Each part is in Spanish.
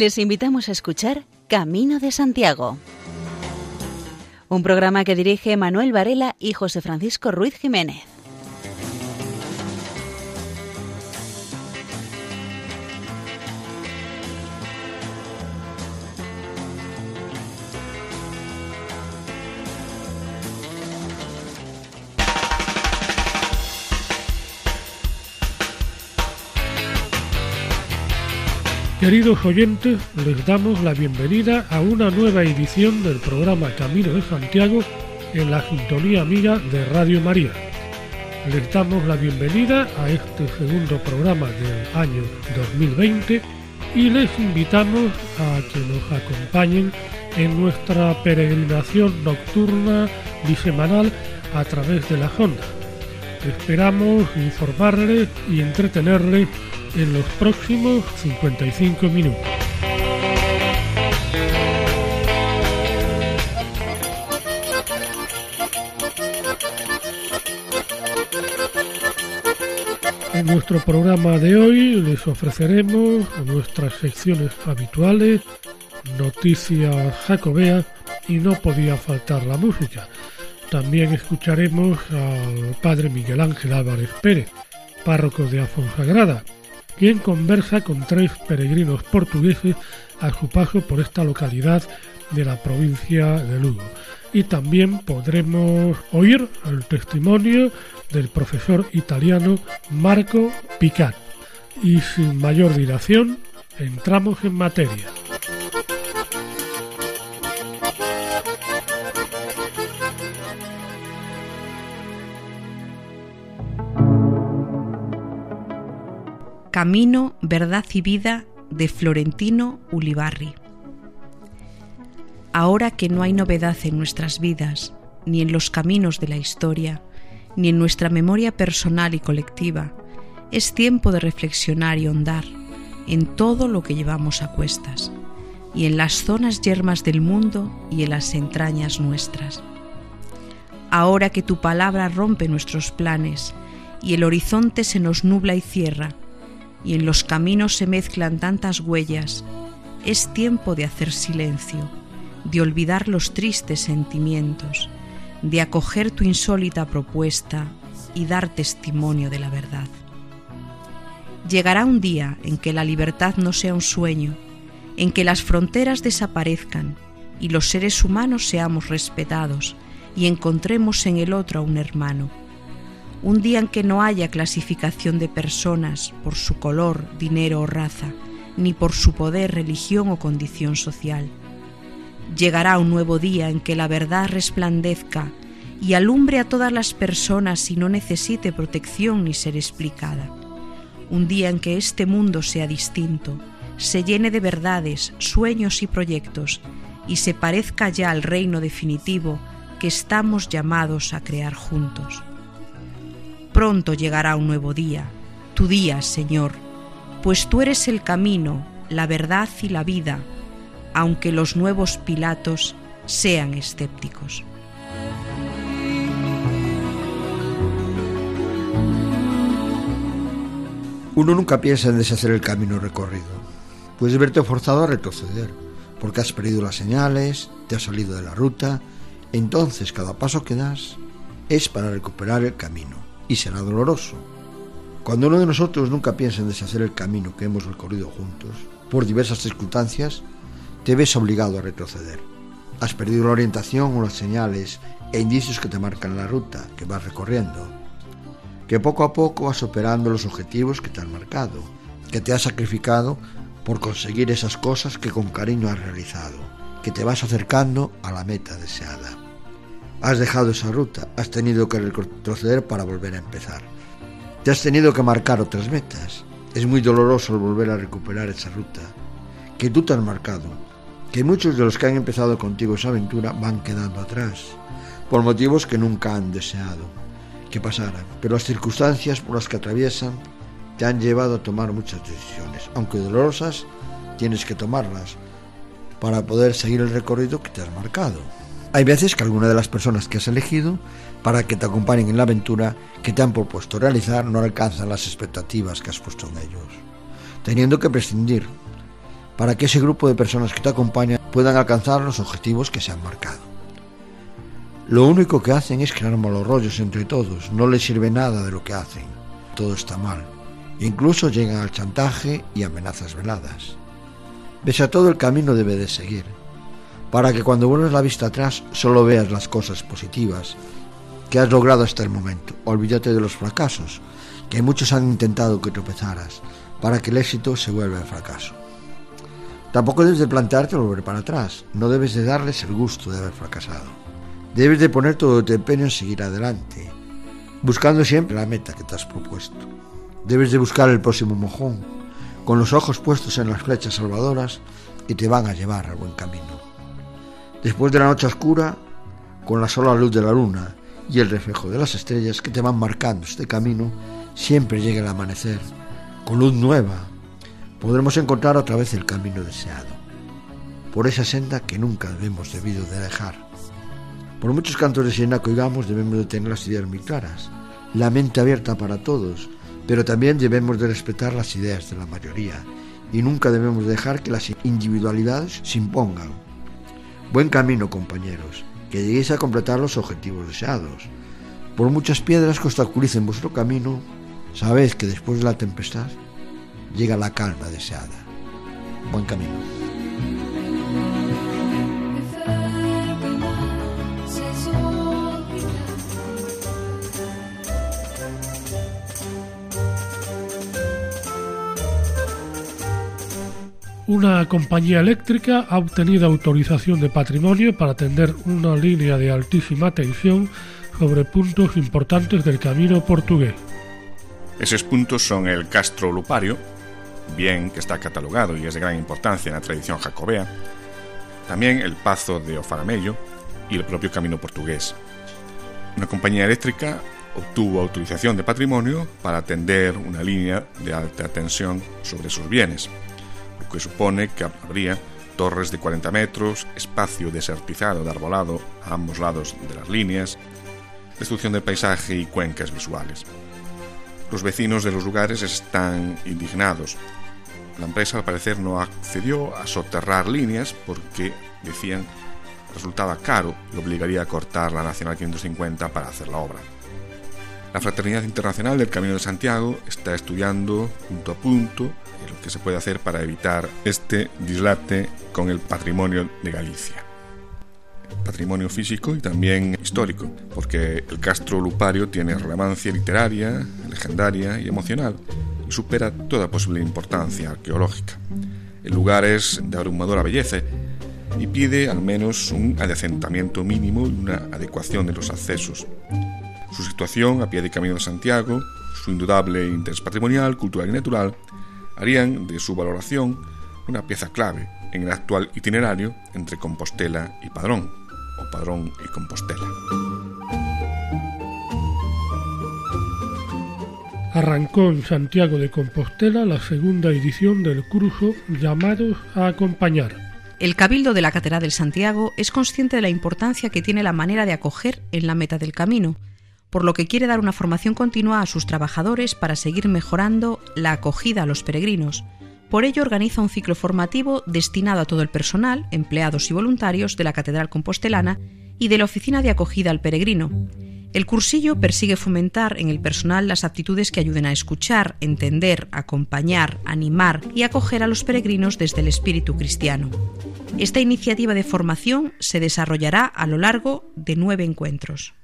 Les invitamos a escuchar Camino de Santiago, un programa que dirige Manuel Varela y José Francisco Ruiz Jiménez. Queridos oyentes, les damos la bienvenida a una nueva edición del programa Camino de Santiago en la sintonía amiga de Radio María. Les damos la bienvenida a este segundo programa del año 2020 y les invitamos a que nos acompañen en nuestra peregrinación nocturna bisemanal a través de la ondas. Esperamos informarles y entretenerles en los próximos 55 minutos. En nuestro programa de hoy les ofreceremos nuestras secciones habituales, noticias jacobeas y no podía faltar la música. También escucharemos al padre Miguel Ángel Álvarez Pérez, párroco de Afonsagrada, quien conversa con tres peregrinos portugueses a su paso por esta localidad de la provincia de Lugo. Y también podremos oír el testimonio del profesor italiano Marco Picat. Y sin mayor dilación, entramos en materia. Camino, Verdad y Vida de Florentino Ulibarri. Ahora que no hay novedad en nuestras vidas, ni en los caminos de la historia, ni en nuestra memoria personal y colectiva, es tiempo de reflexionar y hondar en todo lo que llevamos a cuestas, y en las zonas yermas del mundo y en las entrañas nuestras. Ahora que tu palabra rompe nuestros planes y el horizonte se nos nubla y cierra, y en los caminos se mezclan tantas huellas, es tiempo de hacer silencio, de olvidar los tristes sentimientos, de acoger tu insólita propuesta y dar testimonio de la verdad. Llegará un día en que la libertad no sea un sueño, en que las fronteras desaparezcan y los seres humanos seamos respetados y encontremos en el otro a un hermano un día en que no haya clasificación de personas por su color, dinero o raza, ni por su poder, religión o condición social. Llegará un nuevo día en que la verdad resplandezca y alumbre a todas las personas y no necesite protección ni ser explicada. Un día en que este mundo sea distinto, se llene de verdades, sueños y proyectos y se parezca ya al reino definitivo que estamos llamados a crear juntos. Pronto llegará un nuevo día, tu día, Señor, pues tú eres el camino, la verdad y la vida, aunque los nuevos Pilatos sean escépticos. Uno nunca piensa en deshacer el camino recorrido. Puedes verte forzado a retroceder, porque has perdido las señales, te has salido de la ruta, entonces cada paso que das es para recuperar el camino y será doloroso. Cuando uno de nosotros nunca piensa en deshacer el camino que hemos recorrido juntos, por diversas circunstancias, te ves obligado a retroceder. Has perdido la orientación o las señales e indicios que te marcan la ruta que vas recorriendo. Que poco a poco vas superando los objetivos que te han marcado, que te has sacrificado por conseguir esas cosas que con cariño has realizado, que te vas acercando a la meta deseada. Has dejado esa ruta, has tenido que retroceder para volver a empezar. Te has tenido que marcar otras metas. Es muy doloroso volver a recuperar esa ruta que tú te has marcado, que muchos de los que han empezado contigo esa aventura van quedando atrás, por motivos que nunca han deseado que pasaran, pero las circunstancias por las que atraviesan te han llevado a tomar muchas decisiones, aunque dolorosas, tienes que tomarlas para poder seguir el recorrido que te has marcado. Hay veces que alguna de las personas que has elegido para que te acompañen en la aventura que te han propuesto realizar no alcanzan las expectativas que has puesto en ellos, teniendo que prescindir. para que ese grupo de personas que te acompañan puedan alcanzar los objetivos que se han marcado. Lo único que hacen es crear malos rollos entre todos, no les sirve nada de lo que hacen, todo está mal. Incluso llegan al chantaje y amenazas veladas. Ves a todo el camino debe de seguir, para que cuando vuelvas la vista atrás solo veas las cosas positivas que has logrado hasta el momento. Olvídate de los fracasos, que muchos han intentado que tropezaras, para que el éxito se vuelva el fracaso. Tampoco debes de plantearte volver para atrás, no debes de darles el gusto de haber fracasado. Debes de poner todo tu empeño en seguir adelante, buscando siempre la meta que te has propuesto. Debes de buscar el próximo mojón, con los ojos puestos en las flechas salvadoras que te van a llevar al buen camino. Después de la noche oscura, con la sola luz de la luna y el reflejo de las estrellas que te van marcando este camino, siempre llega el amanecer, con luz nueva, podremos encontrar otra vez el camino deseado, por esa senda que nunca debemos debido de dejar. Por muchos cantos de sirena que oigamos debemos de tener las ideas muy claras, la mente abierta para todos, pero también debemos de respetar las ideas de la mayoría y nunca debemos dejar que las individualidades se impongan. Buen camino, compañeros, que lleguéis a completar los objetivos deseados. Por muchas piedras que obstaculicen vuestro camino, sabed que después de la tempestad llega la calma deseada. Buen camino. Una compañía eléctrica ha obtenido autorización de patrimonio para atender una línea de altísima tensión sobre puntos importantes del camino portugués. Esos puntos son el Castro Lupario, bien que está catalogado y es de gran importancia en la tradición jacobea, también el Pazo de Ofaramello y el propio Camino Portugués. Una compañía eléctrica obtuvo autorización de patrimonio para atender una línea de alta tensión sobre sus bienes, que supone que habría torres de 40 metros, espacio desertizado de arbolado a ambos lados de las líneas, destrucción del paisaje y cuencas visuales. Los vecinos de los lugares están indignados la empresa al parecer no accedió a soterrar líneas porque, decían, resultaba caro y obligaría a cortar la Nacional 550 para hacer la obra. La Fraternidad Internacional del Camino de Santiago está estudiando punto a punto lo que se puede hacer para evitar este dislate con el patrimonio de Galicia. Patrimonio físico y también histórico, porque el Castro Lupario tiene relevancia literaria, legendaria y emocional, supera toda posible importancia arqueológica. El lugar es de abrumadora belleza y pide al menos un adecentamiento mínimo y una adecuación de los accesos. Su situación a pie de Camino de Santiago, su indudable interés patrimonial, cultural y natural harían de su valoración una pieza clave en el actual itinerario entre Compostela y Padrón, o Padrón y Compostela. arrancó en Santiago de Compostela la segunda edición del curso Llamados a Acompañar. El Cabildo de la Catedral del Santiago es consciente de la importancia que tiene la manera de acoger en la meta del camino, por lo que quiere dar una formación continua a sus trabajadores para seguir mejorando la acogida a los peregrinos. Por ello organiza un ciclo formativo destinado a todo el personal, empleados y voluntarios de la Catedral Compostelana y de la Oficina de Acogida al Peregrino, el cursillo persigue fomentar en el personal las actitudes que ayuden a escuchar, entender, acompañar, animar y acoger a los peregrinos desde el espíritu cristiano. Esta iniciativa de formación se desarrollará a lo largo de nueve encuentros.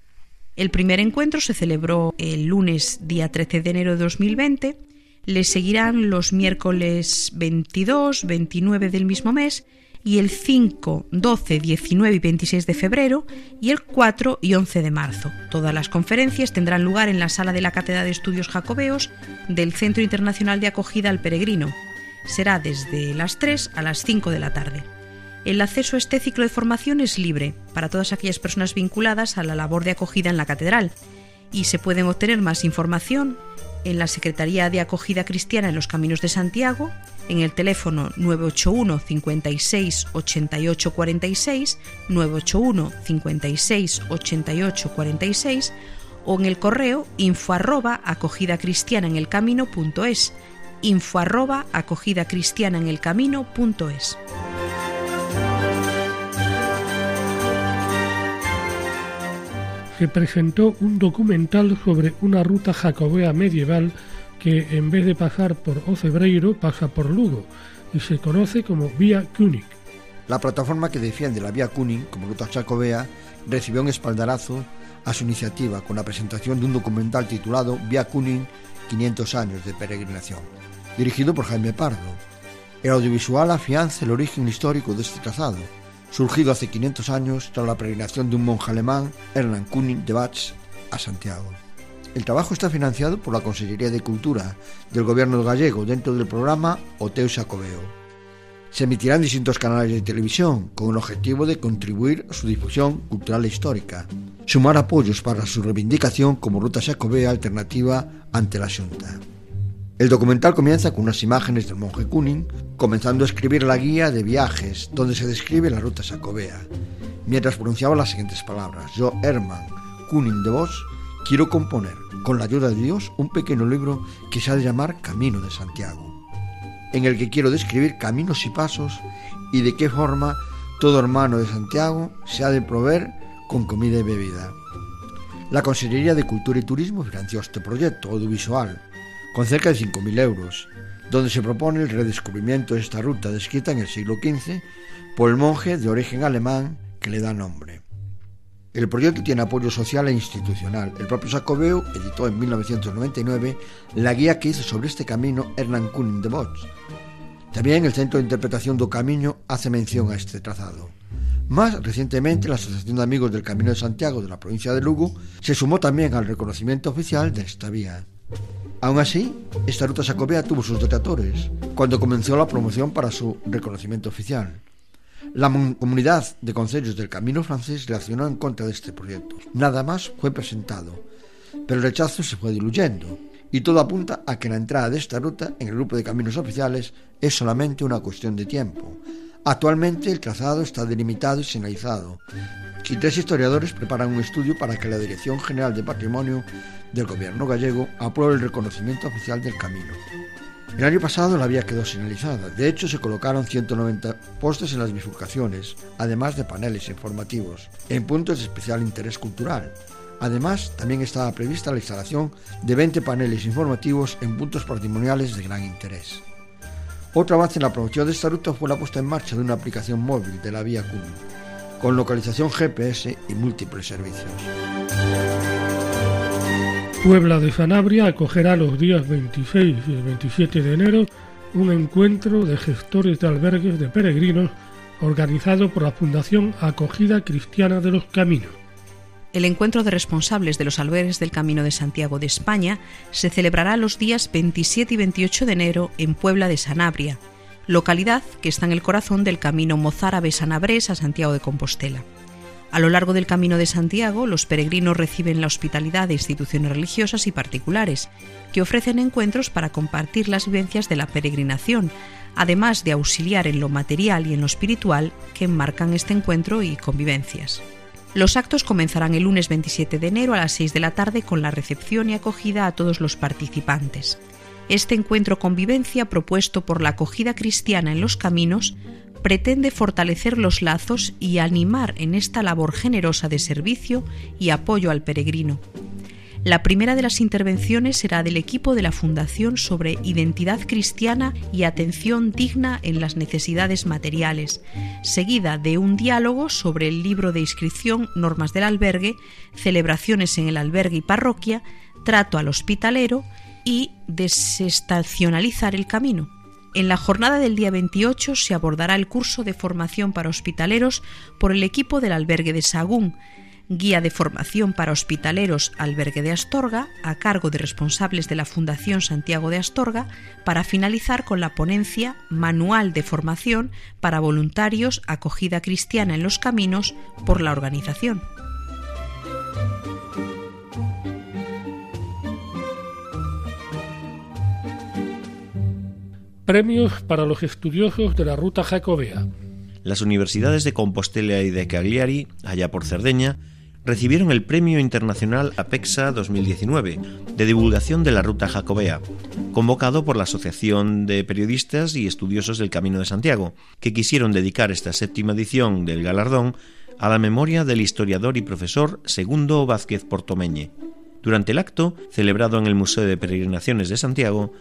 El primer encuentro se celebró el lunes día 13 de enero de 2020, le seguirán los miércoles 22, 29 del mismo mes y el 5, 12, 19 y 26 de febrero y el 4 y 11 de marzo. Todas las conferencias tendrán lugar en la sala de la Cátedra de Estudios Jacobeos del Centro Internacional de Acogida al Peregrino. Será desde las 3 a las 5 de la tarde. El acceso a este ciclo de formación es libre para todas aquellas personas vinculadas a la labor de acogida en la catedral y se pueden obtener más información en la Secretaría de Acogida Cristiana en los Caminos de Santiago, en el teléfono 981 56 88 46, 981 56 88 46 o en el correo info arroba en el acogida cristiana en el. Se presentó un documental sobre una ruta jacobea medieval que en vez de pasar por Ocebreiro pasa por Lugo y se conoce como Vía Cúnic. La plataforma que defiende la Vía Cúnic como ruta jacobea recibió un espaldarazo a su iniciativa con la presentación de un documental titulado Vía Cúnic 500 años de peregrinación, dirigido por Jaime Pardo. El audiovisual afianza el origen histórico de este trazado, surgido hace 500 años tras la peregrinación de un monje alemán, Hernán Kuning de Bach, a Santiago. El trabajo está financiado por la Consellería de Cultura del Gobierno gallego dentro del programa Oteo Xacobeo. Se emitirán distintos canales de televisión con el objetivo de contribuir a su difusión cultural e histórica, sumar apoyos para su reivindicación como ruta xacobea alternativa ante la Xunta. El documental comienza con unas imágenes del monje Kuning comenzando a escribir la guía de viajes donde se describe la ruta sacobea, mientras pronunciaba las siguientes palabras. Yo, Herman Kuning de Vos, quiero componer, con la ayuda de Dios, un pequeño libro que se ha de llamar Camino de Santiago, en el que quiero describir caminos y pasos y de qué forma todo hermano de Santiago se ha de proveer con comida y bebida. La Consellería de Cultura y Turismo financió este proyecto audiovisual con cerca de 5.000 euros, donde se propone el redescubrimiento de esta ruta descrita en el siglo XV por el monje de origen alemán que le da nombre. El proyecto tiene apoyo social e institucional. El propio Sacobeo editó en 1999 la guía que hizo sobre este camino Hernán Kuhn de Bosch. También el Centro de Interpretación do Camino hace mención a este trazado. Más recientemente, la Asociación de Amigos del Camino de Santiago de la provincia de Lugo se sumó también al reconocimiento oficial de esta vía. Aún así, esta ruta sacobea tuvo sus detractores cuando comenzó la promoción para su reconocimiento oficial. La comunidad de concellos del Camino francés reaccionó en contra de este proyecto. Nada más fue presentado, pero el rechazo se fue diluyendo y todo apunta a que la entrada de esta ruta en el grupo de caminos oficiales es solamente una cuestión de tiempo. Actualmente el trazado está delimitado y señalizado, y tres historiadores preparan un estudio para que la Dirección General de Patrimonio del Gobierno gallego apruebe el reconocimiento oficial del camino. El año pasado la vía quedó señalizada, de hecho se colocaron 190 postes en las bifurcaciones, además de paneles informativos, en puntos de especial interés cultural. Además, también estaba prevista la instalación de 20 paneles informativos en puntos patrimoniales de gran interés. Otro avance en la promoción de esta ruta fue la puesta en marcha de una aplicación móvil de la vía Cumi, con localización GPS y múltiples servicios. Puebla de Sanabria acogerá los días 26 y 27 de enero un encuentro de gestores de albergues de peregrinos organizado por la Fundación Acogida Cristiana de los Caminos. El encuentro de responsables de los albergues del Camino de Santiago de España se celebrará los días 27 y 28 de enero en Puebla de Sanabria, localidad que está en el corazón del camino mozárabe-sanabrés a Santiago de Compostela. A lo largo del Camino de Santiago, los peregrinos reciben la hospitalidad de instituciones religiosas y particulares, que ofrecen encuentros para compartir las vivencias de la peregrinación, además de auxiliar en lo material y en lo espiritual que enmarcan este encuentro y convivencias. Los actos comenzarán el lunes 27 de enero a las 6 de la tarde con la recepción y acogida a todos los participantes. Este encuentro convivencia propuesto por la acogida cristiana en los caminos pretende fortalecer los lazos y animar en esta labor generosa de servicio y apoyo al peregrino. La primera de las intervenciones será del equipo de la Fundación sobre Identidad Cristiana y Atención Digna en las Necesidades Materiales, seguida de un diálogo sobre el libro de inscripción Normas del Albergue, Celebraciones en el Albergue y Parroquia, Trato al Hospitalero y desestacionalizar el camino. En la jornada del día 28 se abordará el curso de formación para hospitaleros por el equipo del albergue de Sagún, guía de formación para hospitaleros albergue de Astorga, a cargo de responsables de la Fundación Santiago de Astorga, para finalizar con la ponencia Manual de Formación para Voluntarios Acogida Cristiana en los Caminos por la organización. Premios para los estudiosos de la ruta jacobea. Las universidades de Compostela y de Cagliari, allá por Cerdeña, recibieron el Premio Internacional APEXA 2019 de divulgación de la Ruta Jacobea, convocado por la Asociación de Periodistas y Estudiosos del Camino de Santiago, que quisieron dedicar esta séptima edición del galardón a la memoria del historiador y profesor Segundo Vázquez Portomeñe. Durante el acto, celebrado en el Museo de Peregrinaciones de Santiago,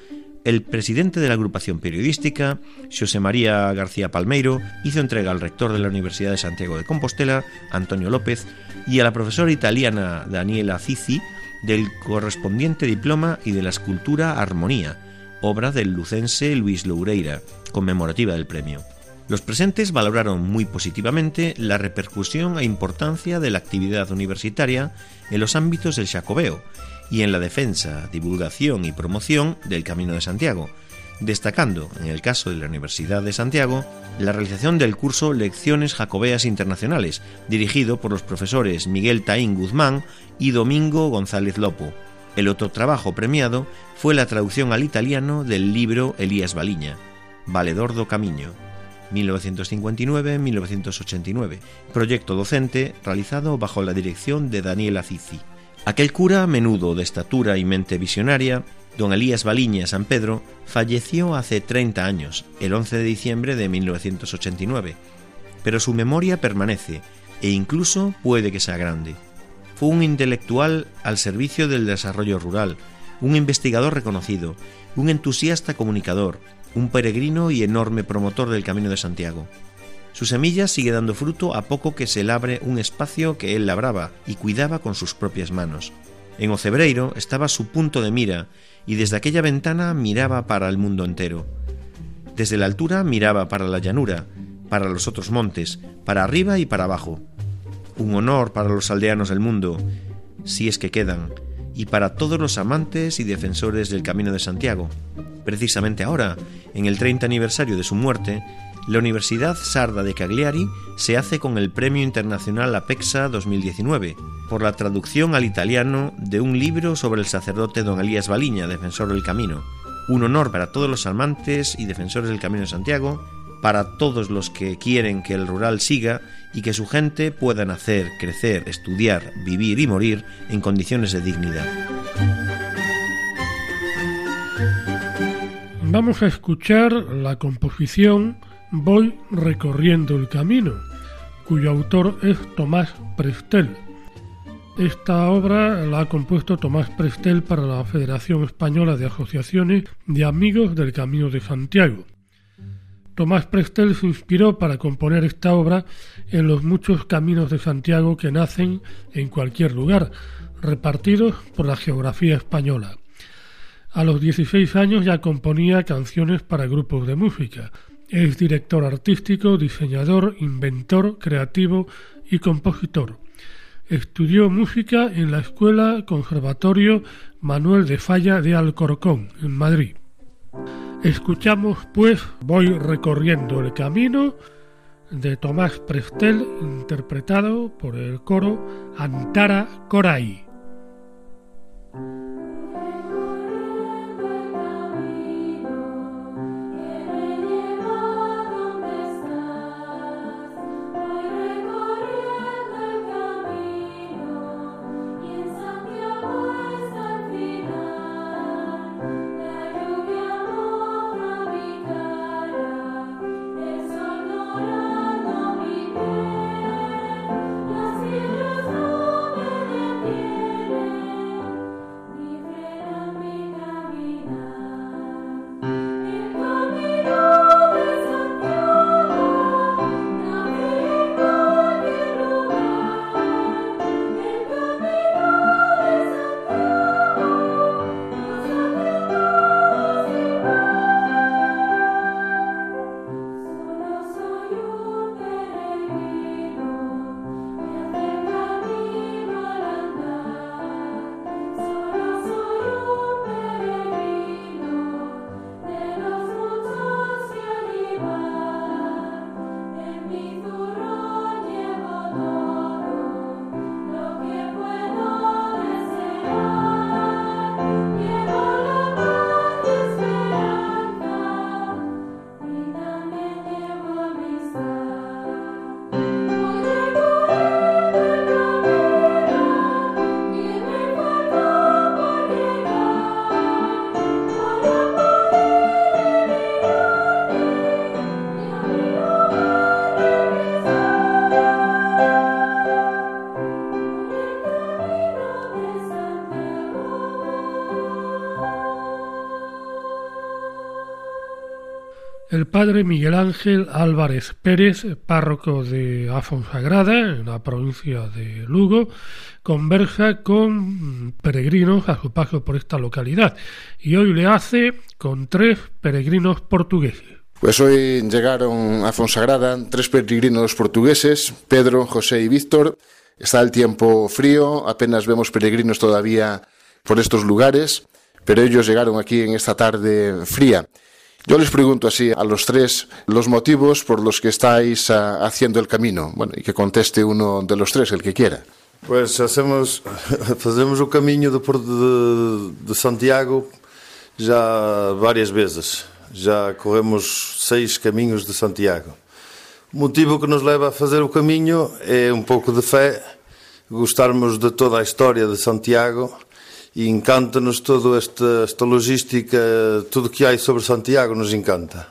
el presidente de la agrupación periodística, José María García Palmeiro, hizo entrega al rector de la Universidad de Santiago de Compostela, Antonio López, y a la profesora italiana Daniela Cici del correspondiente diploma y de la escultura Armonía, obra del lucense Luis Loureira, conmemorativa del premio. Los presentes valoraron muy positivamente la repercusión e importancia de la actividad universitaria en los ámbitos del Jacobeo y en la defensa, divulgación y promoción del Camino de Santiago, destacando, en el caso de la Universidad de Santiago, la realización del curso Lecciones Jacobeas Internacionales, dirigido por los profesores Miguel Taín Guzmán y Domingo González Lopo. El otro trabajo premiado fue la traducción al italiano del libro Elías Baliña, Valedor do Camino, 1959-1989, proyecto docente realizado bajo la dirección de Daniel Azizi. Aquel cura, menudo de estatura y mente visionaria, don Elías Baliña San Pedro, falleció hace 30 años, el 11 de diciembre de 1989, pero su memoria permanece e incluso puede que sea grande. Fue un intelectual al servicio del desarrollo rural, un investigador reconocido, un entusiasta comunicador, un peregrino y enorme promotor del Camino de Santiago. Su semilla sigue dando fruto a poco que se labre un espacio que él labraba y cuidaba con sus propias manos. En Ocebreiro estaba su punto de mira y desde aquella ventana miraba para el mundo entero. Desde la altura miraba para la llanura, para los otros montes, para arriba y para abajo. Un honor para los aldeanos del mundo, si es que quedan, y para todos los amantes y defensores del Camino de Santiago. Precisamente ahora, en el 30 aniversario de su muerte, la Universidad Sarda de Cagliari se hace con el Premio Internacional APEXA 2019 por la traducción al italiano de un libro sobre el sacerdote don Elías Baliña, defensor del camino. Un honor para todos los amantes y defensores del Camino de Santiago, para todos los que quieren que el rural siga y que su gente pueda nacer, crecer, estudiar, vivir y morir en condiciones de dignidad. Vamos a escuchar la composición Voy recorriendo el camino, cuyo autor es Tomás Prestel. Esta obra la ha compuesto Tomás Prestel para la Federación Española de Asociaciones de Amigos del Camino de Santiago. Tomás Prestel se inspiró para componer esta obra en los muchos caminos de Santiago que nacen en cualquier lugar, repartidos por la geografía española. A los 16 años ya componía canciones para grupos de música. Es director artístico, diseñador, inventor, creativo y compositor. Estudió música en la Escuela Conservatorio Manuel de Falla de Alcorcón, en Madrid. Escuchamos pues Voy recorriendo el camino de Tomás Prestel, interpretado por el coro Antara Coray. El padre Miguel Ángel Álvarez Pérez, párroco de Afonsagrada, en la provincia de Lugo, conversa con peregrinos a su paso por esta localidad y hoy le hace con tres peregrinos portugueses. Pues hoy llegaron a Fonsagrada tres peregrinos portugueses, Pedro, José y Víctor. Está el tiempo frío, apenas vemos peregrinos todavía por estos lugares, pero ellos llegaron aquí en esta tarde fría. Yo les pregunto así a los tres los motivos por los que estáis ah, haciendo el camino. Bueno, y que conteste uno de los tres, el que quiera. Pues hacemos, fazemos o caminho de, de, de Santiago já várias vezes. Já corremos seis caminhos de Santiago. O motivo que nos leva a fazer o caminho é um pouco de fé, gostarmos de toda a história de Santiago e encanta-nos toda esta, esta logística, tudo que há sobre Santiago nos encanta.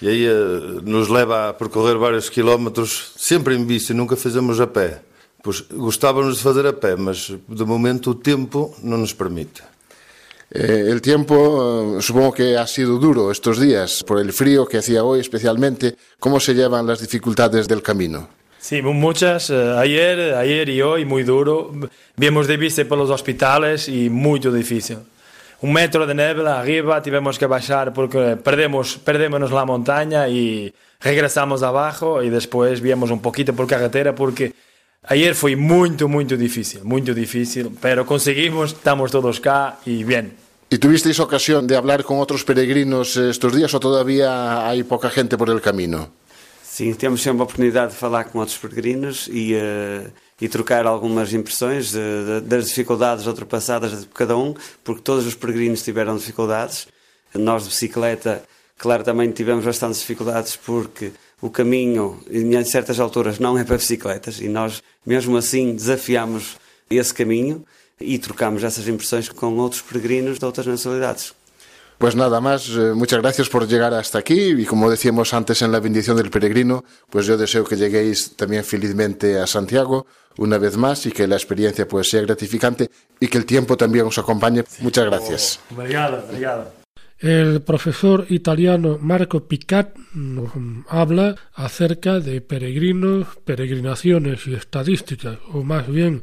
E aí eh, nos leva a percorrer vários quilómetros, sempre em bici, nunca fazemos a pé. Pois gostávamos de fazer a pé, mas de momento o tempo não nos permite. Eh, el tiempo eh, supongo que ha sido duro estos días por el frío que hacía hoy especialmente. ¿Cómo se llevan las dificultades del camino? Sí, muchas. Eh, ayer, ayer y hoy muy duro. Vimos de bici por los hospitales y muy difícil. Un metro de nebla arriba, tuvimos que bajar porque perdemos, perdemos la montaña y regresamos abajo y después vimos un poquito por carretera porque ayer fue muy, muy difícil, muy difícil, pero conseguimos, estamos todos acá y bien. ¿Y tuvisteis ocasión de hablar con otros peregrinos estos días o todavía hay poca gente por el camino? Sim, temos sempre a oportunidade de falar com outros peregrinos e, uh, e trocar algumas impressões de, de, das dificuldades ultrapassadas de cada um, porque todos os peregrinos tiveram dificuldades. Nós de bicicleta, claro, também tivemos bastantes dificuldades porque o caminho, em certas alturas, não é para bicicletas e nós, mesmo assim, desafiamos esse caminho e trocamos essas impressões com outros peregrinos de outras nacionalidades. Pues nada más, eh, muchas gracias por llegar hasta aquí y como decíamos antes en la bendición del peregrino, pues yo deseo que lleguéis también felizmente a Santiago una vez más y que la experiencia pues sea gratificante y que el tiempo también os acompañe. Muchas gracias. El profesor italiano Marco Picat nos habla acerca de peregrinos, peregrinaciones y estadísticas, o más bien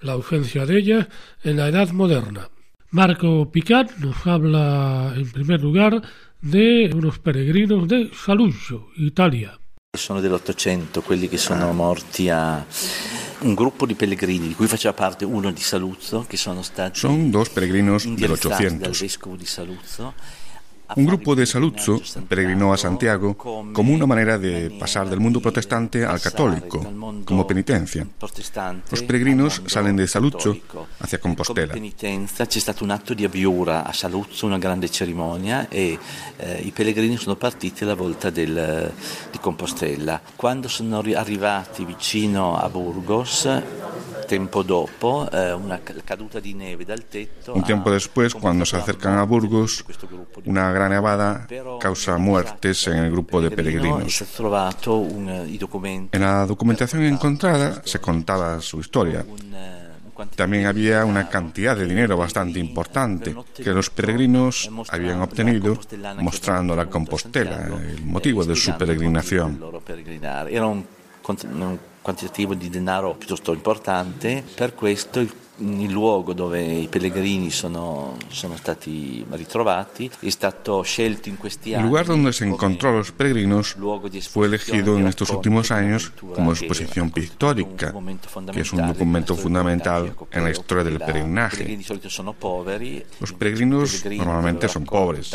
la ausencia de ellas, en la edad moderna. Marco Picat nos habla in primer lugar de unos peregrinos de Saluzzo, Italia. Sono dell'Ottocento quelli che sono morti a un gruppo di pellegrini di cui faceva parte uno di Saluzzo che sono stati Son dos peregrinos dell'800. dal vescovo di Saluzzo Un grupo de Saluzzo peregrinó a Santiago como una manera de pasar del mundo protestante al católico, como penitencia. Los peregrinos salen de Saluzzo hacia Compostela. A Saluzzo, una grande cerimonia e eh, i pellegrini sono partiti alla volta di Compostela. Quando sono arrivati vicino a Burgos, eh. Un tiempo después, cuando se acercan a Burgos, una gran nevada causa muertes en el grupo de peregrinos. En la documentación encontrada se contaba su historia. También había una cantidad de dinero bastante importante que los peregrinos habían obtenido mostrando la Compostela, el motivo de su peregrinación. Quantitativo di denaro piuttosto importante, per questo il il luogo dove i pellegrini sono, sono stati ritrovati è stato scelto in questi anni. El lugar donde se encontró a los peregrinos fue elegido en estos últimos años como exposición pictórica, que es un documento fundamental en la historia del peregrinaje. Los peregrinos normalmente son pobres.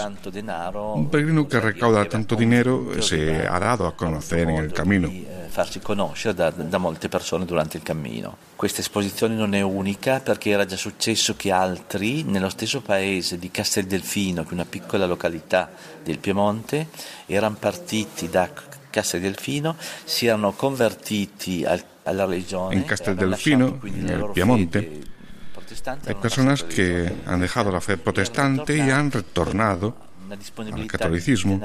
Un peregrino que recauda tanto dinero se ha dado a conocer en el camino. farsi conoscere da, da molte persone durante il cammino. Questa esposizione non è unica perché era già successo che altri nello stesso paese di Casteldelfino, che è una piccola località del Piemonte, erano partiti da Casteldelfino, si erano convertiti al, alla religione. In Casteldelfino, nel Piemonte, hay personas que han dejado la fe protestante y han retornado al catolicismo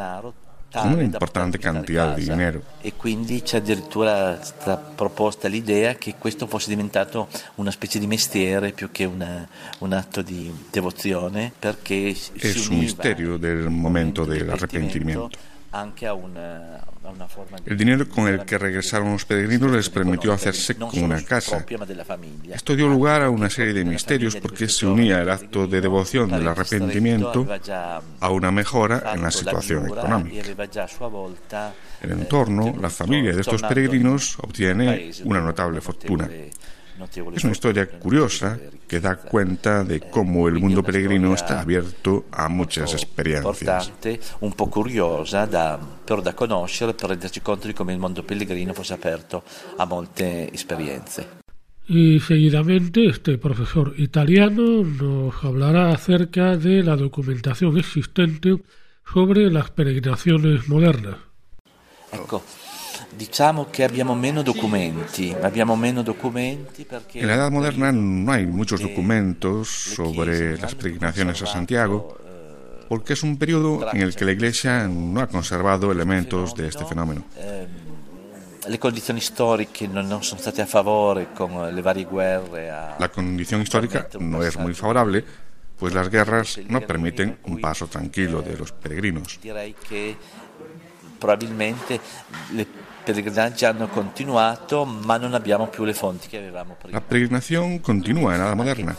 una importante cantidad di dinero. E quindi c'è addirittura stata proposta l'idea che questo fosse diventato una specie di mestiere più che una, un atto di devozione perché es un misterio del momento del arrepentimiento. El dinero con el que regresaron los peregrinos les permitió hacerse con una casa. Esto dio lugar a una serie de misterios porque se unía el acto de devoción del arrepentimiento a una mejora en la situación económica. El entorno, la familia de estos peregrinos obtiene una notable fortuna. Es una historia curiosa que da cuenta de cómo el mundo peregrino está abierto a muchas experiencias. Un po' curiosa, da, però da conoscere per renderci conto di come il mondo pellegrino fosse aperto a molte esperienze. Y seguidamente este profesor italiano nos hablará acerca de la documentación existente sobre las peregrinaciones modernas. Ecco, Diciamo che abbiamo meno documenti, abbiamo meno documenti perché... En la Edad Moderna no hay muchos documentos sobre las peregrinaciones a Santiago porque es un periodo en el que la Iglesia no ha conservado elementos de este fenómeno. Le condizioni storiche non sono state a favore con le varie guerre. La condición histórica no es muy favorable, pues las guerras no permiten un paso tranquilo de los peregrinos. Direi che probabilmente le pellegrinaggi hanno continuato, ma non abbiamo più le fonti che avevamo prima. La peregrinación continúa en la Moderna,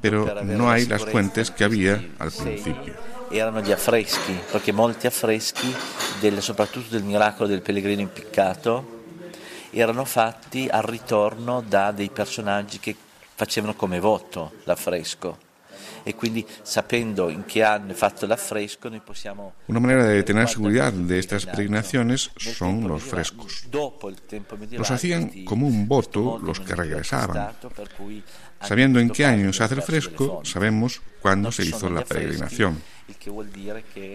pero no hay las fuentes que había al principio. Erano gli affreschi, perché molti affreschi, del, soprattutto del miracolo del pellegrino impiccato, erano fatti al ritorno da dei personaggi che facevano come voto l'affresco. Y quindi sapendo en qué han fatto l'affresco noi possiamo Una manera de tener seguridad de estas peregrinaciones son los frescos. Los hacían como un voto los que regresaban. Sabiendo en qué año se hace el fresco, sabemos cuándo se hizo la peregrinación.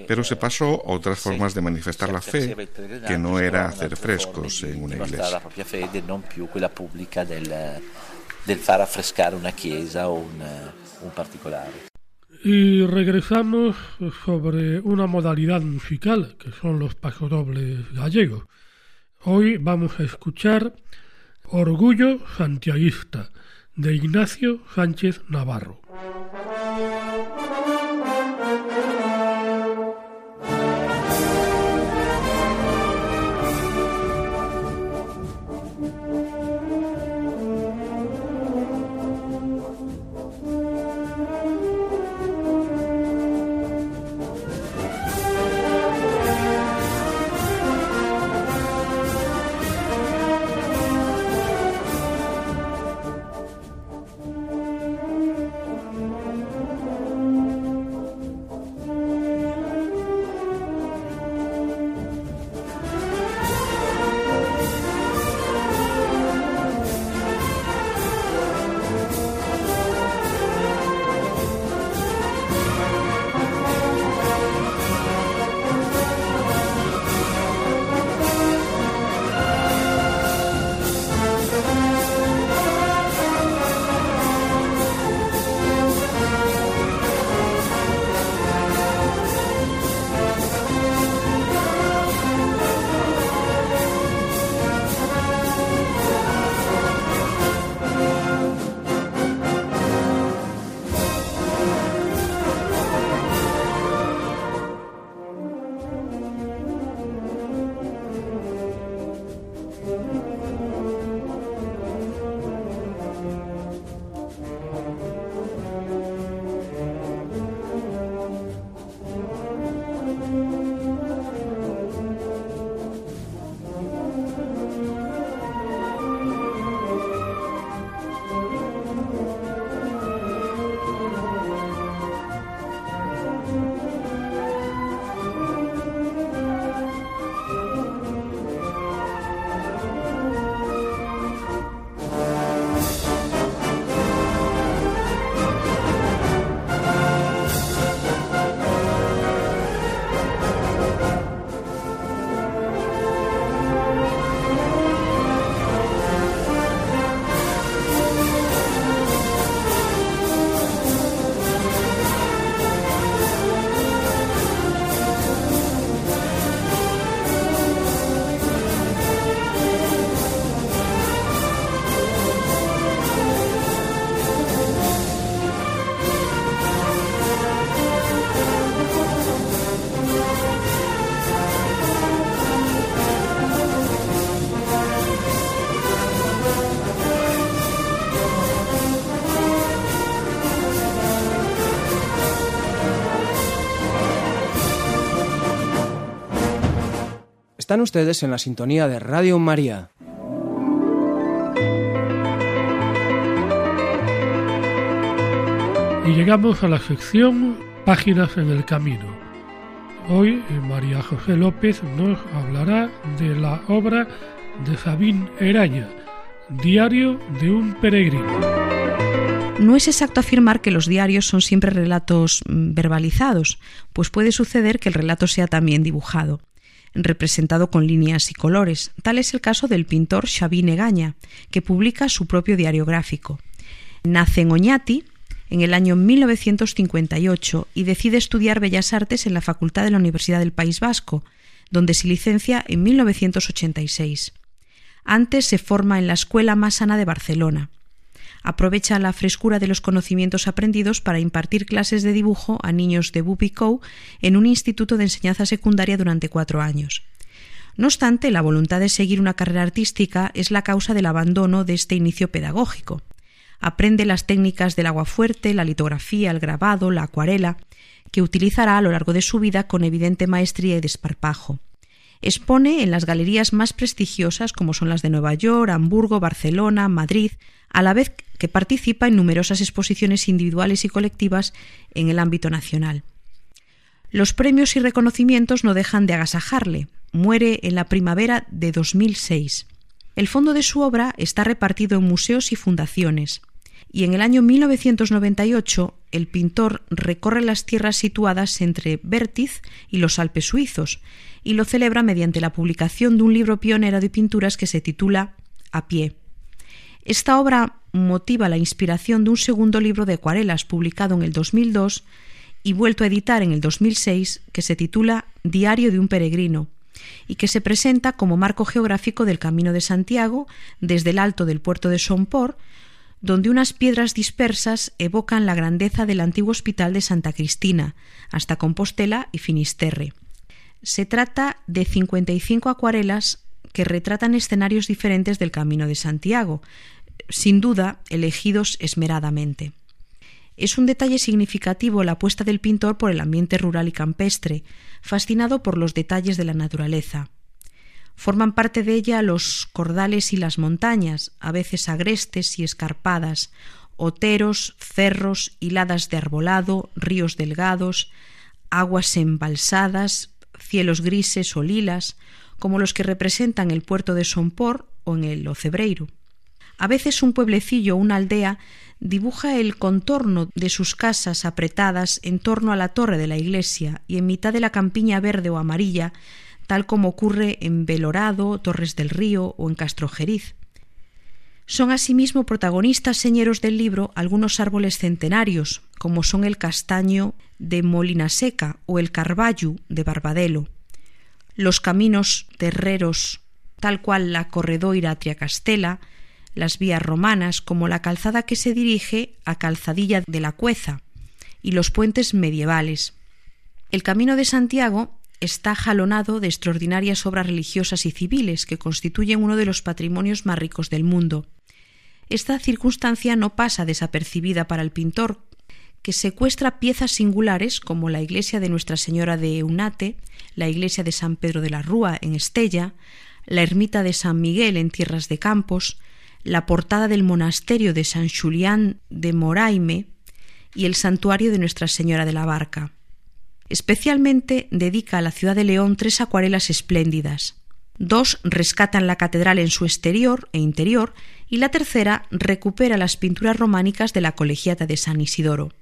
Pero se pasó a otras formas de manifestar la fe, que no era hacer frescos en una iglesia. del far affrescare una chiesa o un, Y regresamos sobre una modalidad musical, que son los pasodobles gallegos. Hoy vamos a escuchar Orgullo Santiaguista, de Ignacio Sánchez Navarro. Están ustedes en la sintonía de Radio María. Y llegamos a la sección Páginas en el Camino. Hoy eh, María José López nos hablará de la obra de Sabín Eraña, Diario de un peregrino. No es exacto afirmar que los diarios son siempre relatos mm, verbalizados, pues puede suceder que el relato sea también dibujado, representado con líneas y colores. Tal es el caso del pintor Xavín Egaña, que publica su propio diario gráfico. Nace en Oñati, en el año 1958 y decide estudiar Bellas Artes en la Facultad de la Universidad del País Vasco, donde se licencia en 1986. Antes se forma en la Escuela Masana de Barcelona. Aprovecha la frescura de los conocimientos aprendidos para impartir clases de dibujo a niños de Bupicou en un instituto de enseñanza secundaria durante cuatro años. No obstante, la voluntad de seguir una carrera artística es la causa del abandono de este inicio pedagógico. Aprende las técnicas del agua fuerte, la litografía, el grabado, la acuarela, que utilizará a lo largo de su vida con evidente maestría y desparpajo. Expone en las galerías más prestigiosas como son las de Nueva York, Hamburgo, Barcelona, Madrid, a la vez que participa en numerosas exposiciones individuales y colectivas en el ámbito nacional. Los premios y reconocimientos no dejan de agasajarle. Muere en la primavera de 2006. El fondo de su obra está repartido en museos y fundaciones, y en el año 1998 el pintor recorre las tierras situadas entre Bertiz y los Alpes suizos, y lo celebra mediante la publicación de un libro pionero de pinturas que se titula A pie. Esta obra motiva la inspiración de un segundo libro de acuarelas publicado en el 2002 y vuelto a editar en el 2006 que se titula Diario de un peregrino, y que se presenta como marco geográfico del Camino de Santiago desde el alto del puerto de Somport, donde unas piedras dispersas evocan la grandeza del antiguo hospital de Santa Cristina, hasta Compostela y Finisterre. Se trata de 55 acuarelas que retratan escenarios diferentes del Camino de Santiago, sin duda elegidos esmeradamente. Es un detalle significativo la apuesta del pintor por el ambiente rural y campestre, fascinado por los detalles de la naturaleza. Forman parte de ella los cordales y las montañas, a veces agrestes y escarpadas, oteros, cerros, hiladas de arbolado, ríos delgados, aguas embalsadas, cielos grises o lilas, como los que representan el puerto de Somport o en el Ocebreiro. A veces un pueblecillo o una aldea dibuja el contorno de sus casas apretadas en torno a la torre de la iglesia y en mitad de la campiña verde o amarilla, tal como ocurre en Belorado, Torres del Río o en Castrojeriz. Son asimismo protagonistas señeros del libro algunos árboles centenarios, como son el castaño de Molina Seca o el carballo de Barbadelo. Los caminos terreros, tal cual la corredoira Triacastela, las vías romanas como la calzada que se dirige a Calzadilla de la Cueza y los puentes medievales. El Camino de Santiago está jalonado de extraordinarias obras religiosas y civiles que constituyen uno de los patrimonios más ricos del mundo. Esta circunstancia no pasa desapercibida para el pintor, que secuestra piezas singulares como la iglesia de Nuestra Señora de Eunate, la iglesia de San Pedro de la Rúa en Estella, la ermita de San Miguel en Tierras de Campos, la portada del monasterio de San Julián de Moraime y el santuario de Nuestra Señora de la Barca. Especialmente dedica a la ciudad de León tres acuarelas espléndidas. Dos rescatan la catedral en su exterior e interior y la tercera recupera las pinturas románicas de la colegiata de San Isidoro.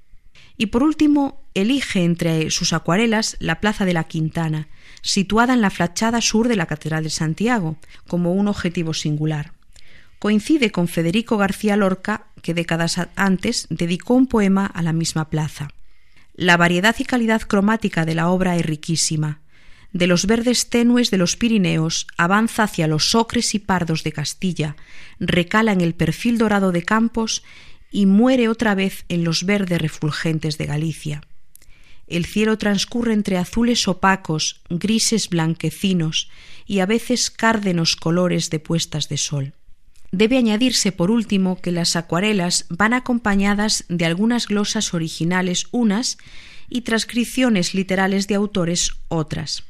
Y por último, elige entre sus acuarelas la plaza de la Quintana, situada en la fachada sur de la Catedral de Santiago, como un objetivo singular coincide con Federico García Lorca, que décadas antes dedicó un poema a la misma plaza. La variedad y calidad cromática de la obra es riquísima. De los verdes tenues de los Pirineos avanza hacia los ocres y pardos de Castilla, recala en el perfil dorado de Campos y muere otra vez en los verdes refulgentes de Galicia. El cielo transcurre entre azules opacos, grises blanquecinos y a veces cárdenos colores de puestas de sol. Debe añadirse, por último, que las acuarelas van acompañadas de algunas glosas originales unas y transcripciones literales de autores otras.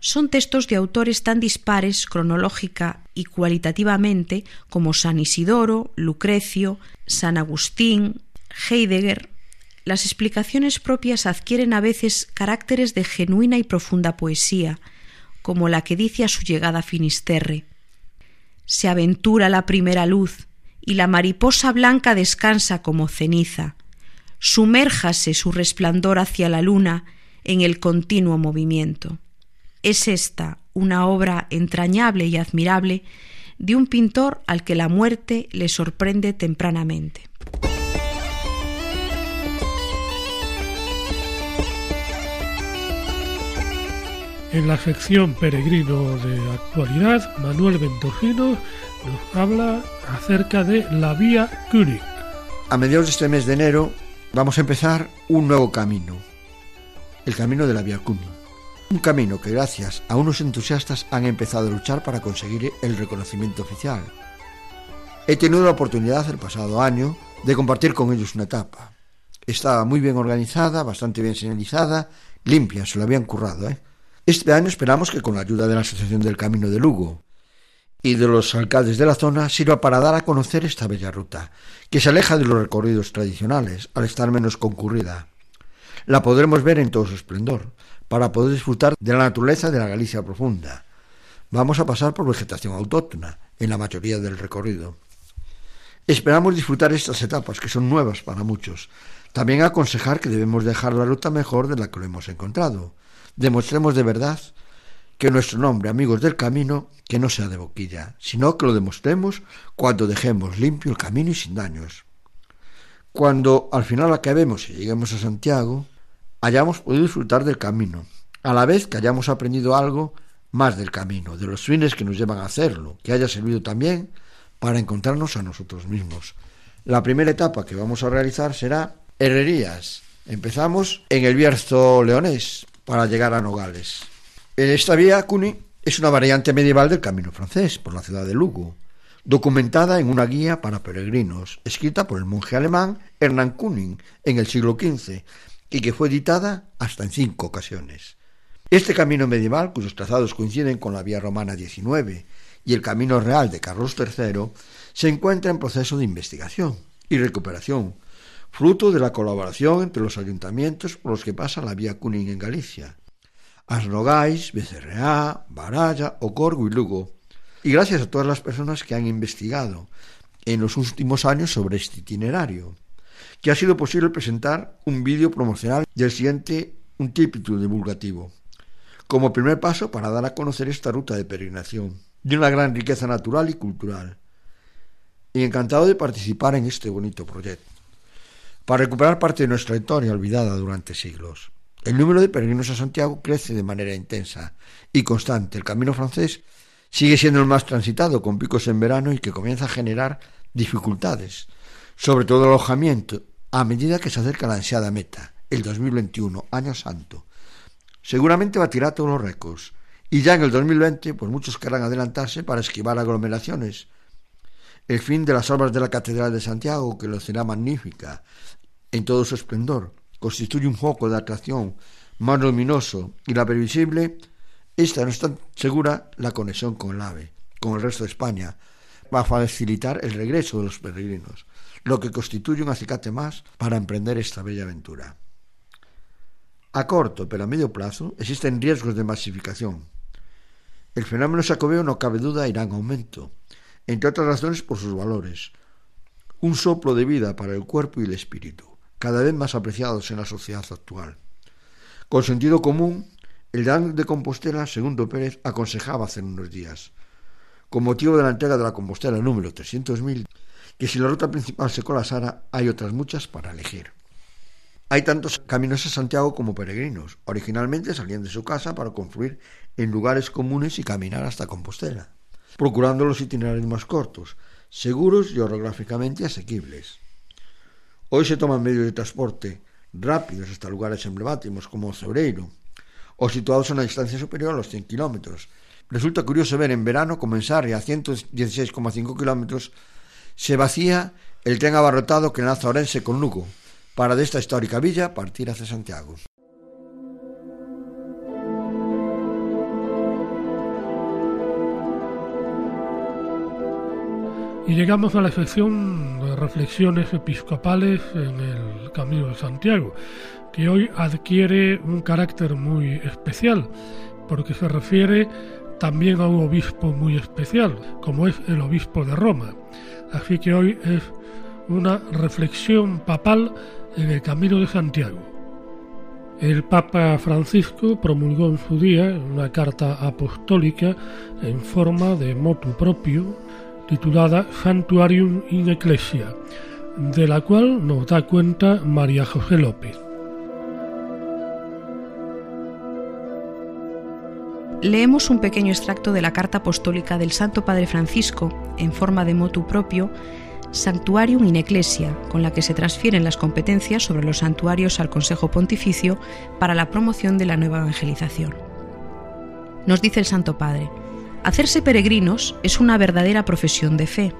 son textos de autores tan dispares cronológica y cualitativamente como San Isidoro, Lucrecio, San Agustín, Heidegger, las explicaciones propias adquieren a veces caracteres de genuina y profunda poesía, como la que dice a su llegada a Finisterre. Se aventura la primera luz, y la mariposa blanca descansa como ceniza. Sumérjase su resplandor hacia la luna en el continuo movimiento. Es esta una obra entrañable y admirable de un pintor al que la muerte le sorprende tempranamente. En la sección Peregrino de Actualidad, Manuel Ventorcino nos habla acerca de la vía König. A mediados de este mes de enero vamos a empezar un nuevo camino, el camino de la vía König. Un camino que gracias a unos entusiastas han empezado a luchar para conseguir el reconocimiento oficial. He tenido la oportunidad el pasado año de compartir con ellos una etapa. Estaba muy bien organizada, bastante bien señalizada, limpia, se lo habían currado, ¿eh? Este año esperamos que con la ayuda de la Asociación del Camino de Lugo y de los alcaldes de la zona sirva para dar a conocer esta bella ruta, que se aleja de los recorridos tradicionales al estar menos concurrida. La podremos ver en todo su esplendor, para poder disfrutar de la naturaleza de la Galicia profunda. Vamos a pasar por vegetación autóctona en la mayoría del recorrido. Esperamos disfrutar estas etapas, que son nuevas para muchos. También aconsejar que debemos dejar la ruta mejor de la que lo hemos encontrado. Demostremos de verdad que nuestro nombre, amigos del camino, que no sea de boquilla, sino que lo demostremos cuando dejemos limpio el camino y sin daños. Cuando al final acabemos y lleguemos a Santiago, hayamos podido disfrutar del camino, a la vez que hayamos aprendido algo más del camino, de los fines que nos llevan a hacerlo, que haya servido también para encontrarnos a nosotros mismos. La primera etapa que vamos a realizar será herrerías. Empezamos en el Bierzo Leonés para llegar a Nogales. En esta vía, Cuni es una variante medieval del camino francés por la ciudad de Lugo, documentada en una guía para peregrinos, escrita por el monje alemán Hernán Kuning en el siglo XV y que fue editada hasta en cinco ocasiones. Este camino medieval, cuyos trazados coinciden con la vía romana XIX y el camino real de Carlos III, se encuentra en proceso de investigación y recuperación, fruto de la colaboración entre los ayuntamientos por los que pasa la vía Cunin en Galicia, Asnogais, Becerreá, Baralla, Ocorgo y Lugo, y gracias a todas las personas que han investigado en los últimos años sobre este itinerario que ha sido posible presentar un vídeo promocional del siguiente un título divulgativo, como primer paso para dar a conocer esta ruta de peregrinación, de una gran riqueza natural y cultural. Y encantado de participar en este bonito proyecto, para recuperar parte de nuestra historia olvidada durante siglos. El número de peregrinos a Santiago crece de manera intensa y constante. El camino francés sigue siendo el más transitado, con picos en verano y que comienza a generar dificultades, sobre todo el alojamiento a medida que se acerca la ansiada meta, el 2021, año santo. Seguramente batirá todos los récords. Y ya en el 2020, pues muchos querrán adelantarse para esquivar aglomeraciones. El fin de las obras de la Catedral de Santiago, que lo será magnífica en todo su esplendor, constituye un foco de atracción más luminoso y la previsible, esta no está segura la conexión con el AVE, con el resto de España, va a facilitar el regreso de los peregrinos lo que constituye un acicate más para emprender esta bella aventura. A corto pero a medio plazo existen riesgos de masificación. El fenómeno sacobeo no cabe duda irá en aumento, entre otras razones por sus valores. Un soplo de vida para el cuerpo y el espíritu, cada vez más apreciados en la sociedad actual. Con sentido común, el Dan de Compostela, segundo Pérez, aconsejaba hace unos días, con motivo de la entrega de la Compostela número 300.000, que si la ruta principal se colapsara, hay otras muchas para elegir. Hay tantos caminos a Santiago como peregrinos. Originalmente salían de su casa para confluir en lugares comunes y caminar hasta Compostela, procurando los itinerarios más cortos, seguros y orográficamente asequibles. Hoy se toman medios de transporte rápidos hasta lugares emblemáticos como Cebreiro o situados a una distancia superior a los 100 kilómetros. Resulta curioso ver en verano comenzar y a 116,5 kilómetros se vacía el tren abarrotado que enlaza Orense con Lugo para de esta histórica villa partir hacia Santiago. Y llegamos a la sección reflexiones episcopales en el Camino de Santiago, que hoy adquiere un carácter muy especial, porque se refiere también a un obispo muy especial, como es el obispo de Roma. Así que hoy es una reflexión papal en el Camino de Santiago. El Papa Francisco promulgó en su día una carta apostólica en forma de motu propio titulada Santuarium in Ecclesia, de la cual nos da cuenta María José López. Leemos un pequeño extracto de la carta apostólica del Santo Padre Francisco, en forma de motu propio, Sanctuarium in Ecclesia, con la que se transfieren las competencias sobre los santuarios al Consejo Pontificio para la promoción de la nueva evangelización. Nos dice el Santo Padre, Hacerse peregrinos es una verdadera profesión de fe.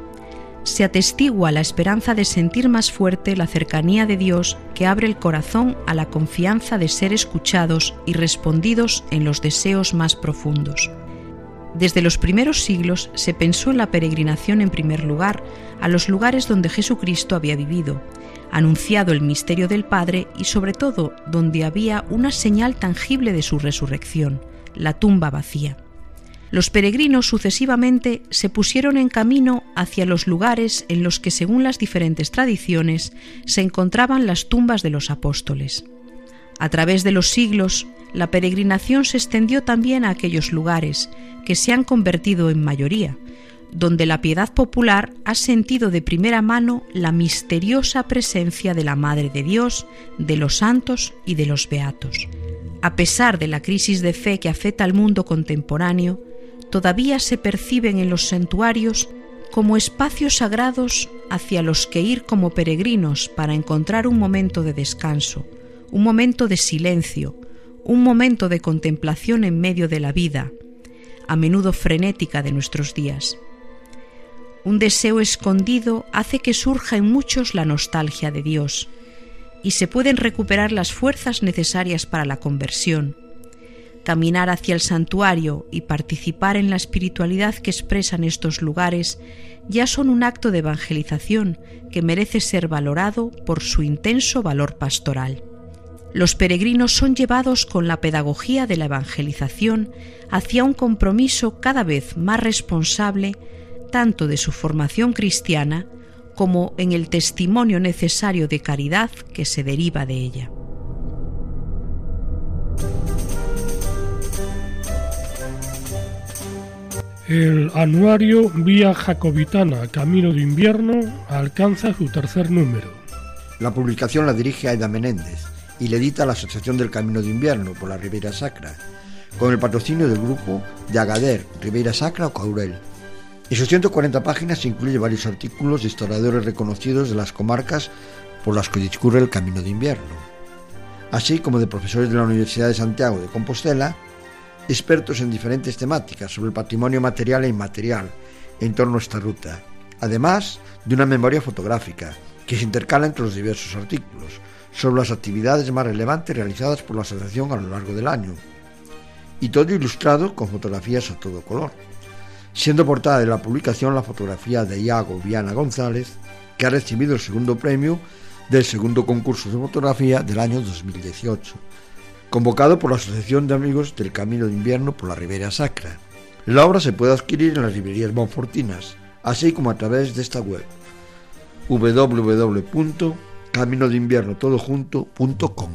Se atestigua la esperanza de sentir más fuerte la cercanía de Dios que abre el corazón a la confianza de ser escuchados y respondidos en los deseos más profundos. Desde los primeros siglos se pensó en la peregrinación en primer lugar a los lugares donde Jesucristo había vivido, anunciado el misterio del Padre y sobre todo donde había una señal tangible de su resurrección, la tumba vacía los peregrinos sucesivamente se pusieron en camino hacia los lugares en los que, según las diferentes tradiciones, se encontraban las tumbas de los apóstoles. A través de los siglos, la peregrinación se extendió también a aquellos lugares que se han convertido en mayoría, donde la piedad popular ha sentido de primera mano la misteriosa presencia de la Madre de Dios, de los santos y de los beatos. A pesar de la crisis de fe que afecta al mundo contemporáneo, todavía se perciben en los santuarios como espacios sagrados hacia los que ir como peregrinos para encontrar un momento de descanso, un momento de silencio, un momento de contemplación en medio de la vida, a menudo frenética de nuestros días. Un deseo escondido hace que surja en muchos la nostalgia de Dios, y se pueden recuperar las fuerzas necesarias para la conversión, caminar hacia el santuario y participar en la espiritualidad que expresan estos lugares ya son un acto de evangelización que merece ser valorado por su intenso valor pastoral. Los peregrinos son llevados con la pedagogía de la evangelización hacia un compromiso cada vez más responsable tanto de su formación cristiana como en el testimonio necesario de caridad que se deriva de ella. El anuario Vía Jacobitana Camino de Invierno alcanza su tercer número. La publicación la dirige Aida Menéndez y le edita la Asociación del Camino de Invierno por la Ribera Sacra, con el patrocinio del grupo de Agader, Ribeira Sacra o Caurel. En sus 140 páginas incluye varios artículos de historiadores reconocidos de las comarcas por las que discurre el Camino de Invierno, así como de profesores de la Universidad de Santiago de Compostela expertos en diferentes temáticas sobre el patrimonio material e inmaterial en torno a esta ruta, además de una memoria fotográfica que se intercala entre los diversos artículos sobre las actividades más relevantes realizadas por la asociación a lo largo del año, y todo ilustrado con fotografías a todo color, siendo portada de la publicación la fotografía de Iago Viana González, que ha recibido el segundo premio del segundo concurso de fotografía del año 2018 convocado por la Asociación de Amigos del Camino de Invierno por la Ribera Sacra. La obra se puede adquirir en las librerías Monfortinas, así como a través de esta web www.caminodeinviernotodojunto.com.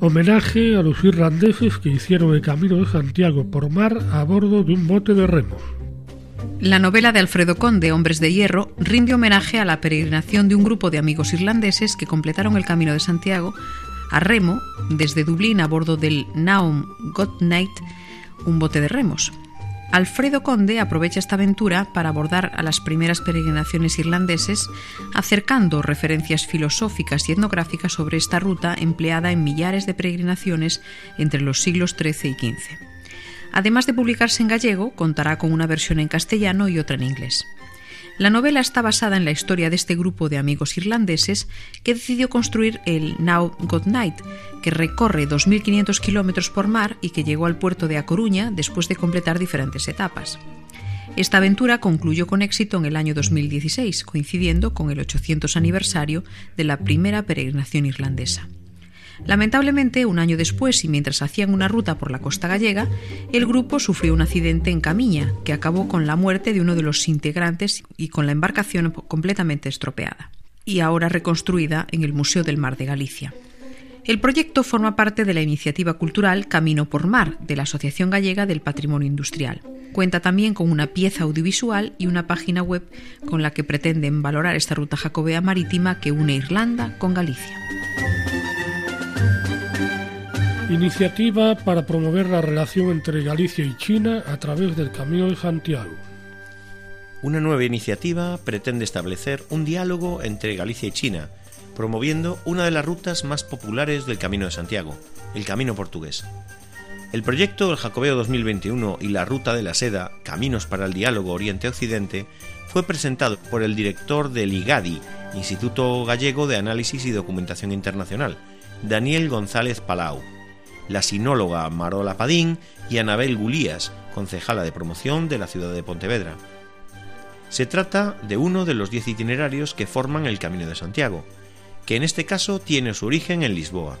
Homenaje a los irlandeses que hicieron el Camino de Santiago por mar a bordo de un bote de remos. La novela de Alfredo Conde, Hombres de Hierro, rinde homenaje a la peregrinación de un grupo de amigos irlandeses que completaron el Camino de Santiago a remo desde Dublín a bordo del Naum Night, un bote de remos. Alfredo Conde aprovecha esta aventura para abordar a las primeras peregrinaciones irlandeses, acercando referencias filosóficas y etnográficas sobre esta ruta empleada en millares de peregrinaciones entre los siglos XIII y XV. Además de publicarse en gallego, contará con una versión en castellano y otra en inglés. La novela está basada en la historia de este grupo de amigos irlandeses que decidió construir el Now Good Night, que recorre 2.500 kilómetros por mar y que llegó al puerto de A Coruña después de completar diferentes etapas. Esta aventura concluyó con éxito en el año 2016, coincidiendo con el 800 aniversario de la primera peregrinación irlandesa. Lamentablemente, un año después y mientras hacían una ruta por la costa gallega, el grupo sufrió un accidente en Camiña que acabó con la muerte de uno de los integrantes y con la embarcación completamente estropeada, y ahora reconstruida en el Museo del Mar de Galicia. El proyecto forma parte de la iniciativa cultural Camino por Mar de la Asociación Gallega del Patrimonio Industrial. Cuenta también con una pieza audiovisual y una página web con la que pretenden valorar esta ruta jacobea marítima que une Irlanda con Galicia. Iniciativa para promover la relación entre Galicia y China a través del Camino de Santiago. Una nueva iniciativa pretende establecer un diálogo entre Galicia y China, promoviendo una de las rutas más populares del Camino de Santiago, el Camino Portugués. El proyecto del Jacobeo 2021 y la Ruta de la Seda, Caminos para el Diálogo Oriente-Occidente, fue presentado por el director del IGADI, Instituto Gallego de Análisis y Documentación Internacional, Daniel González Palau la sinóloga Marola Padín y Anabel Gulías, concejala de promoción de la ciudad de Pontevedra. Se trata de uno de los diez itinerarios que forman el Camino de Santiago, que en este caso tiene su origen en Lisboa.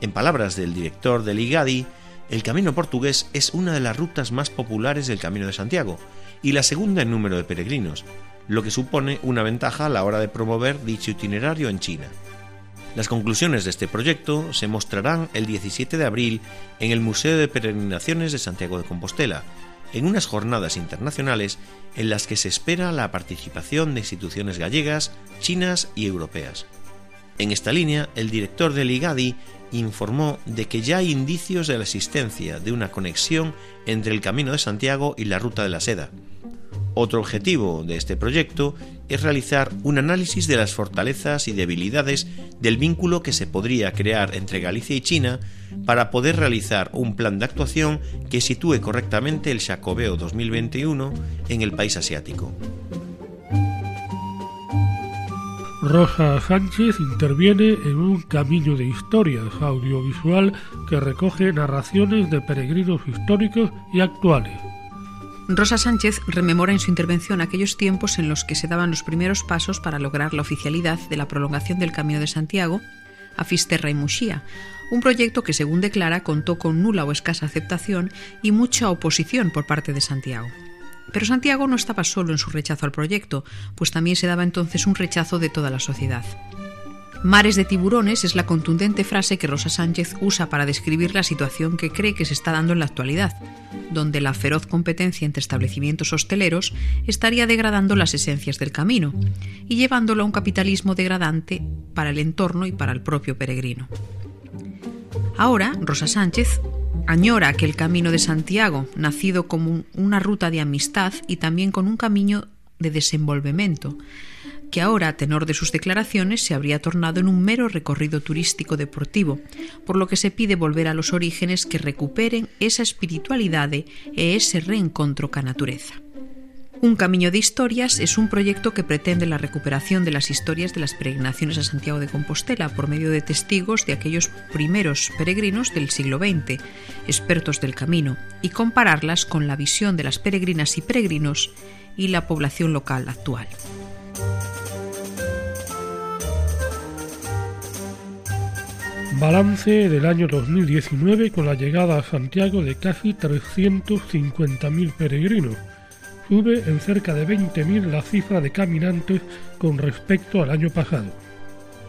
En palabras del director del IGADI, el Camino Portugués es una de las rutas más populares del Camino de Santiago y la segunda en número de peregrinos, lo que supone una ventaja a la hora de promover dicho itinerario en China. Las conclusiones de este proyecto se mostrarán el 17 de abril en el Museo de Peregrinaciones de Santiago de Compostela, en unas jornadas internacionales en las que se espera la participación de instituciones gallegas, chinas y europeas. En esta línea, el director del IGADI informó de que ya hay indicios de la existencia de una conexión entre el Camino de Santiago y la Ruta de la Seda, otro objetivo de este proyecto es realizar un análisis de las fortalezas y debilidades del vínculo que se podría crear entre Galicia y China para poder realizar un plan de actuación que sitúe correctamente el Jacobeo 2021 en el país asiático. Rosa Sánchez interviene en un camino de historias audiovisual que recoge narraciones de peregrinos históricos y actuales. Rosa Sánchez rememora en su intervención aquellos tiempos en los que se daban los primeros pasos para lograr la oficialidad de la prolongación del Camino de Santiago a Fisterra y Muxía, un proyecto que, según declara, contó con nula o escasa aceptación y mucha oposición por parte de Santiago. Pero Santiago no estaba solo en su rechazo al proyecto, pues también se daba entonces un rechazo de toda la sociedad. Mares de tiburones es la contundente frase que Rosa Sánchez usa para describir la situación que cree que se está dando en la actualidad, donde la feroz competencia entre establecimientos hosteleros estaría degradando las esencias del camino y llevándolo a un capitalismo degradante para el entorno y para el propio peregrino. Ahora, Rosa Sánchez añora que el Camino de Santiago, nacido como una ruta de amistad y también con un camino de desenvolvimiento, que ahora, a tenor de sus declaraciones, se habría tornado en un mero recorrido turístico deportivo, por lo que se pide volver a los orígenes que recuperen esa espiritualidade e ese reencontro ca natureza. Un Camiño de Historias es un proyecto que pretende la recuperación de las historias de las peregrinaciones a Santiago de Compostela por medio de testigos de aquellos primeros peregrinos del siglo XX, expertos del camino, y compararlas con la visión de las peregrinas y peregrinos y la población local actual. Balance del año 2019 con la llegada a Santiago de casi 350.000 peregrinos. Sube en cerca de 20.000 la cifra de caminantes con respecto al año pasado.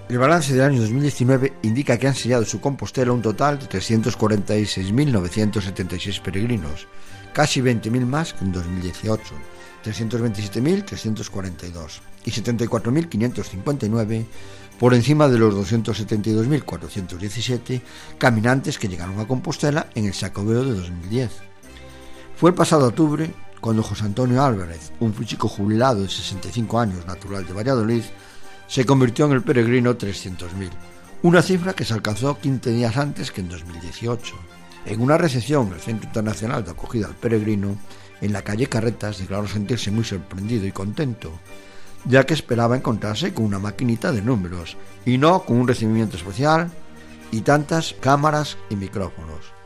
El balance del año 2019 indica que han sellado su Compostela un total de 346.976 peregrinos, casi 20.000 más que en 2018, 327.342 y 74.559 por encima de los 272.417 caminantes que llegaron a Compostela en el Sacobeo de 2010. Fue el pasado octubre cuando José Antonio Álvarez, un chico jubilado de 65 años natural de Valladolid, se convirtió en el peregrino 300.000, una cifra que se alcanzó 15 días antes que en 2018. En una recepción el Centro Internacional de Acogida al Peregrino, en la calle Carretas declaró sentirse muy sorprendido y contento, ya que esperaba encontrarse con una maquinita de números y no con un recibimiento especial y tantas cámaras y micrófonos.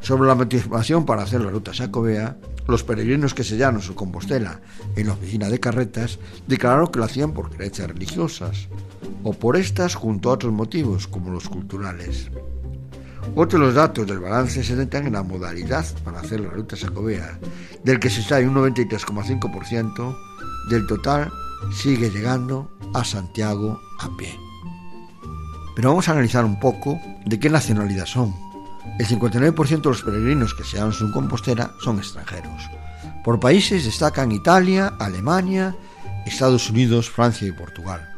Sobre la motivación para hacer la ruta Sacobea, los peregrinos que sellaron su Compostela en la oficina de carretas declararon que lo hacían por creencias religiosas, o por estas junto a otros motivos como los culturales. Otros los datos del balance se centran en la modalidad para hacer la ruta Sacobea, del que se sabe un 93,5% del total sigue llegando a Santiago a pie. Pero vamos a analizar un poco de qué nacionalidad son el 59% de los peregrinos que se hallan en Compostela son extranjeros. Por países destacan Italia, Alemania, Estados Unidos, Francia y Portugal.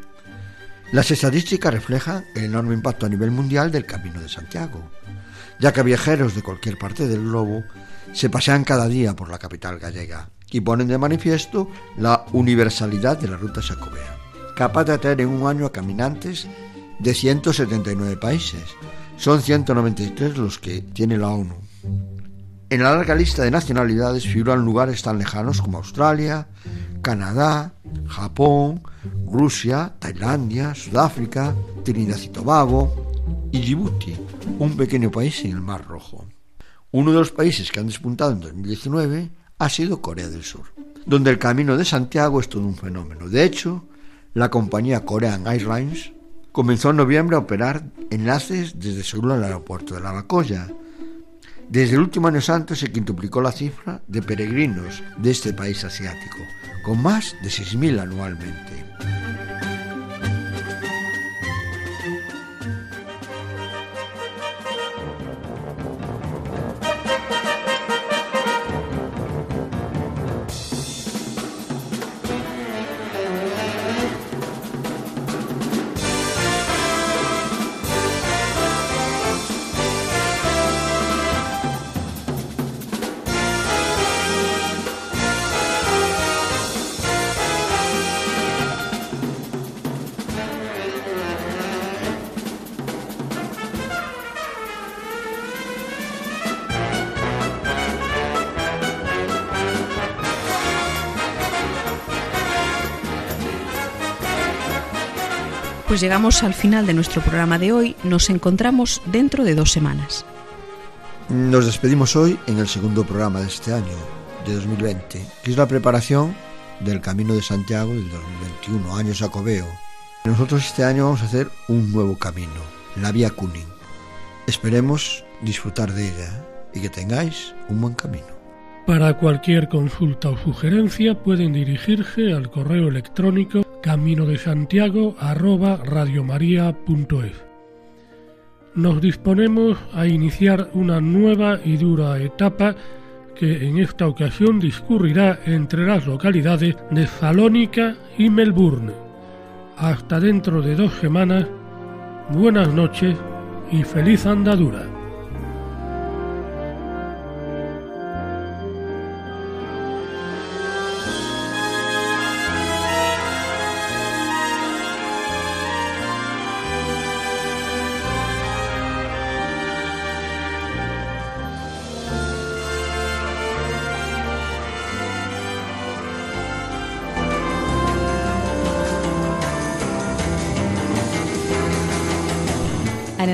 Las estadísticas reflejan el enorme impacto a nivel mundial del Camino de Santiago, ya que viajeros de cualquier parte del globo se pasean cada día por la capital gallega y ponen de manifiesto la universalidad de la ruta sacobea, capaz de atraer en un año a caminantes de 179 países, son 193 los que tiene la ONU. En la larga lista de nacionalidades figuran lugares tan lejanos como Australia, Canadá, Japón, Rusia, Tailandia, Sudáfrica, Trinidad y Tobago y Djibouti, un pequeño país en el Mar Rojo. Uno de los países que han despuntado en 2019 ha sido Corea del Sur, donde el camino de Santiago es todo un fenómeno. De hecho, la compañía Korean Airlines comenzó en noviembre a operar enlaces desde Seúl al aeropuerto de Lavacoya. Desde el último año santo se quintuplicó la cifra de peregrinos de este país asiático, con más de 6.000 anualmente. Pues llegamos al final de nuestro programa de hoy. Nos encontramos dentro de dos semanas. Nos despedimos hoy en el segundo programa de este año, de 2020, que es la preparación del Camino de Santiago del 2021, año Sacobeo. Nosotros este año vamos a hacer un nuevo camino, la Vía Cunin. Esperemos disfrutar de ella y que tengáis un buen camino. Para cualquier consulta o sugerencia pueden dirigirse al correo electrónico camino de Nos disponemos a iniciar una nueva y dura etapa que en esta ocasión discurrirá entre las localidades de Salónica y Melbourne. Hasta dentro de dos semanas, buenas noches y feliz andadura.